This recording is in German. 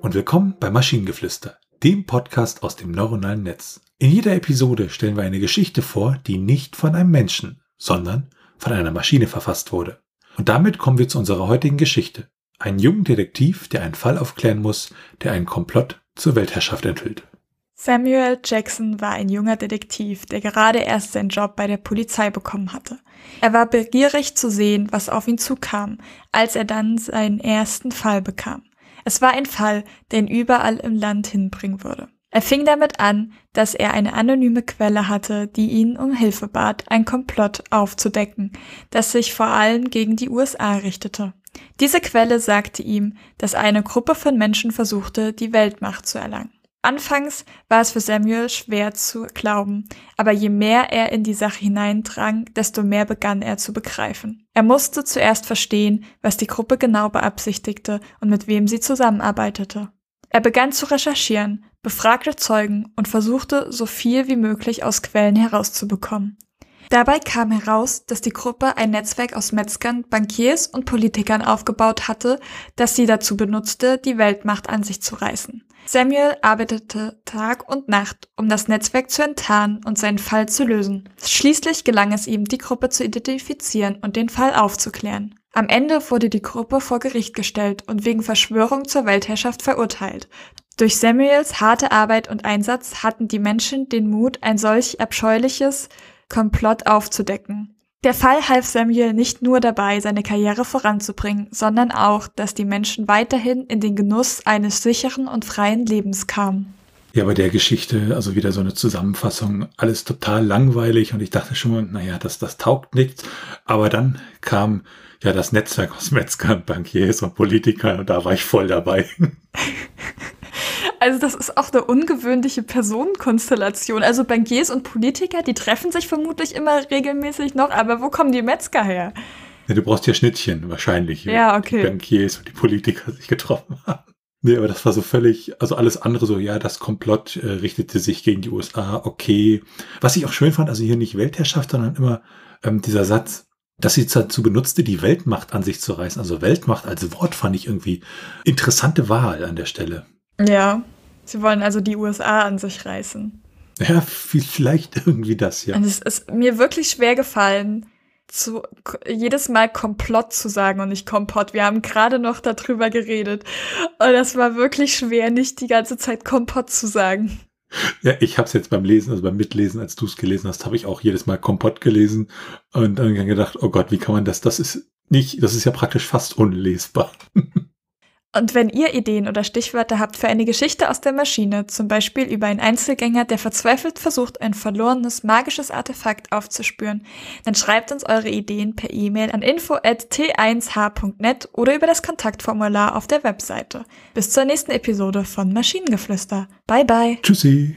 und willkommen bei Maschinengeflüster, dem Podcast aus dem neuronalen Netz. In jeder Episode stellen wir eine Geschichte vor, die nicht von einem Menschen, sondern von einer Maschine verfasst wurde. Und damit kommen wir zu unserer heutigen Geschichte. Ein junger Detektiv, der einen Fall aufklären muss, der einen Komplott zur Weltherrschaft enthüllt. Samuel Jackson war ein junger Detektiv, der gerade erst seinen Job bei der Polizei bekommen hatte. Er war begierig zu sehen, was auf ihn zukam, als er dann seinen ersten Fall bekam. Es war ein Fall, der ihn überall im Land hinbringen würde. Er fing damit an, dass er eine anonyme Quelle hatte, die ihn um Hilfe bat, ein Komplott aufzudecken, das sich vor allem gegen die USA richtete. Diese Quelle sagte ihm, dass eine Gruppe von Menschen versuchte, die Weltmacht zu erlangen. Anfangs war es für Samuel schwer zu glauben, aber je mehr er in die Sache hineindrang, desto mehr begann er zu begreifen. Er musste zuerst verstehen, was die Gruppe genau beabsichtigte und mit wem sie zusammenarbeitete. Er begann zu recherchieren, befragte Zeugen und versuchte, so viel wie möglich aus Quellen herauszubekommen. Dabei kam heraus, dass die Gruppe ein Netzwerk aus Metzgern, Bankiers und Politikern aufgebaut hatte, das sie dazu benutzte, die Weltmacht an sich zu reißen. Samuel arbeitete Tag und Nacht, um das Netzwerk zu enttarnen und seinen Fall zu lösen. Schließlich gelang es ihm, die Gruppe zu identifizieren und den Fall aufzuklären. Am Ende wurde die Gruppe vor Gericht gestellt und wegen Verschwörung zur Weltherrschaft verurteilt. Durch Samuels harte Arbeit und Einsatz hatten die Menschen den Mut, ein solch abscheuliches Komplott aufzudecken. Der Fall half Samuel nicht nur dabei, seine Karriere voranzubringen, sondern auch, dass die Menschen weiterhin in den Genuss eines sicheren und freien Lebens kamen. Ja, bei der Geschichte, also wieder so eine Zusammenfassung, alles total langweilig und ich dachte schon, naja, das, das taugt nichts. Aber dann kam ja das Netzwerk aus Metzgern, Bankiers und Politikern und da war ich voll dabei. Also das ist auch eine ungewöhnliche Personenkonstellation. Also Bankiers und Politiker, die treffen sich vermutlich immer regelmäßig noch, aber wo kommen die Metzger her? Ja, du brauchst ja Schnittchen wahrscheinlich. Ja, okay. Die Bankiers und die Politiker sich getroffen haben. Nee, aber das war so völlig, also alles andere so, ja, das Komplott äh, richtete sich gegen die USA, okay. Was ich auch schön fand, also hier nicht Weltherrschaft, sondern immer ähm, dieser Satz, dass sie dazu benutzte, die Weltmacht an sich zu reißen. Also Weltmacht als Wort fand ich irgendwie interessante Wahl an der Stelle. Ja, Sie wollen also die USA an sich reißen. Ja, vielleicht irgendwie das, ja. Und es ist mir wirklich schwer gefallen, zu, jedes Mal Komplott zu sagen und nicht Kompott. Wir haben gerade noch darüber geredet. Und das war wirklich schwer, nicht die ganze Zeit Kompott zu sagen. Ja, ich habe es jetzt beim Lesen, also beim Mitlesen, als du es gelesen hast, habe ich auch jedes Mal Kompott gelesen und dann gedacht, oh Gott, wie kann man das? Das ist nicht, das ist ja praktisch fast unlesbar. Und wenn ihr Ideen oder Stichwörter habt für eine Geschichte aus der Maschine, zum Beispiel über einen Einzelgänger, der verzweifelt versucht, ein verlorenes magisches Artefakt aufzuspüren, dann schreibt uns eure Ideen per E-Mail an info@t1h.net oder über das Kontaktformular auf der Webseite. Bis zur nächsten Episode von Maschinengeflüster. Bye bye. Tschüssi.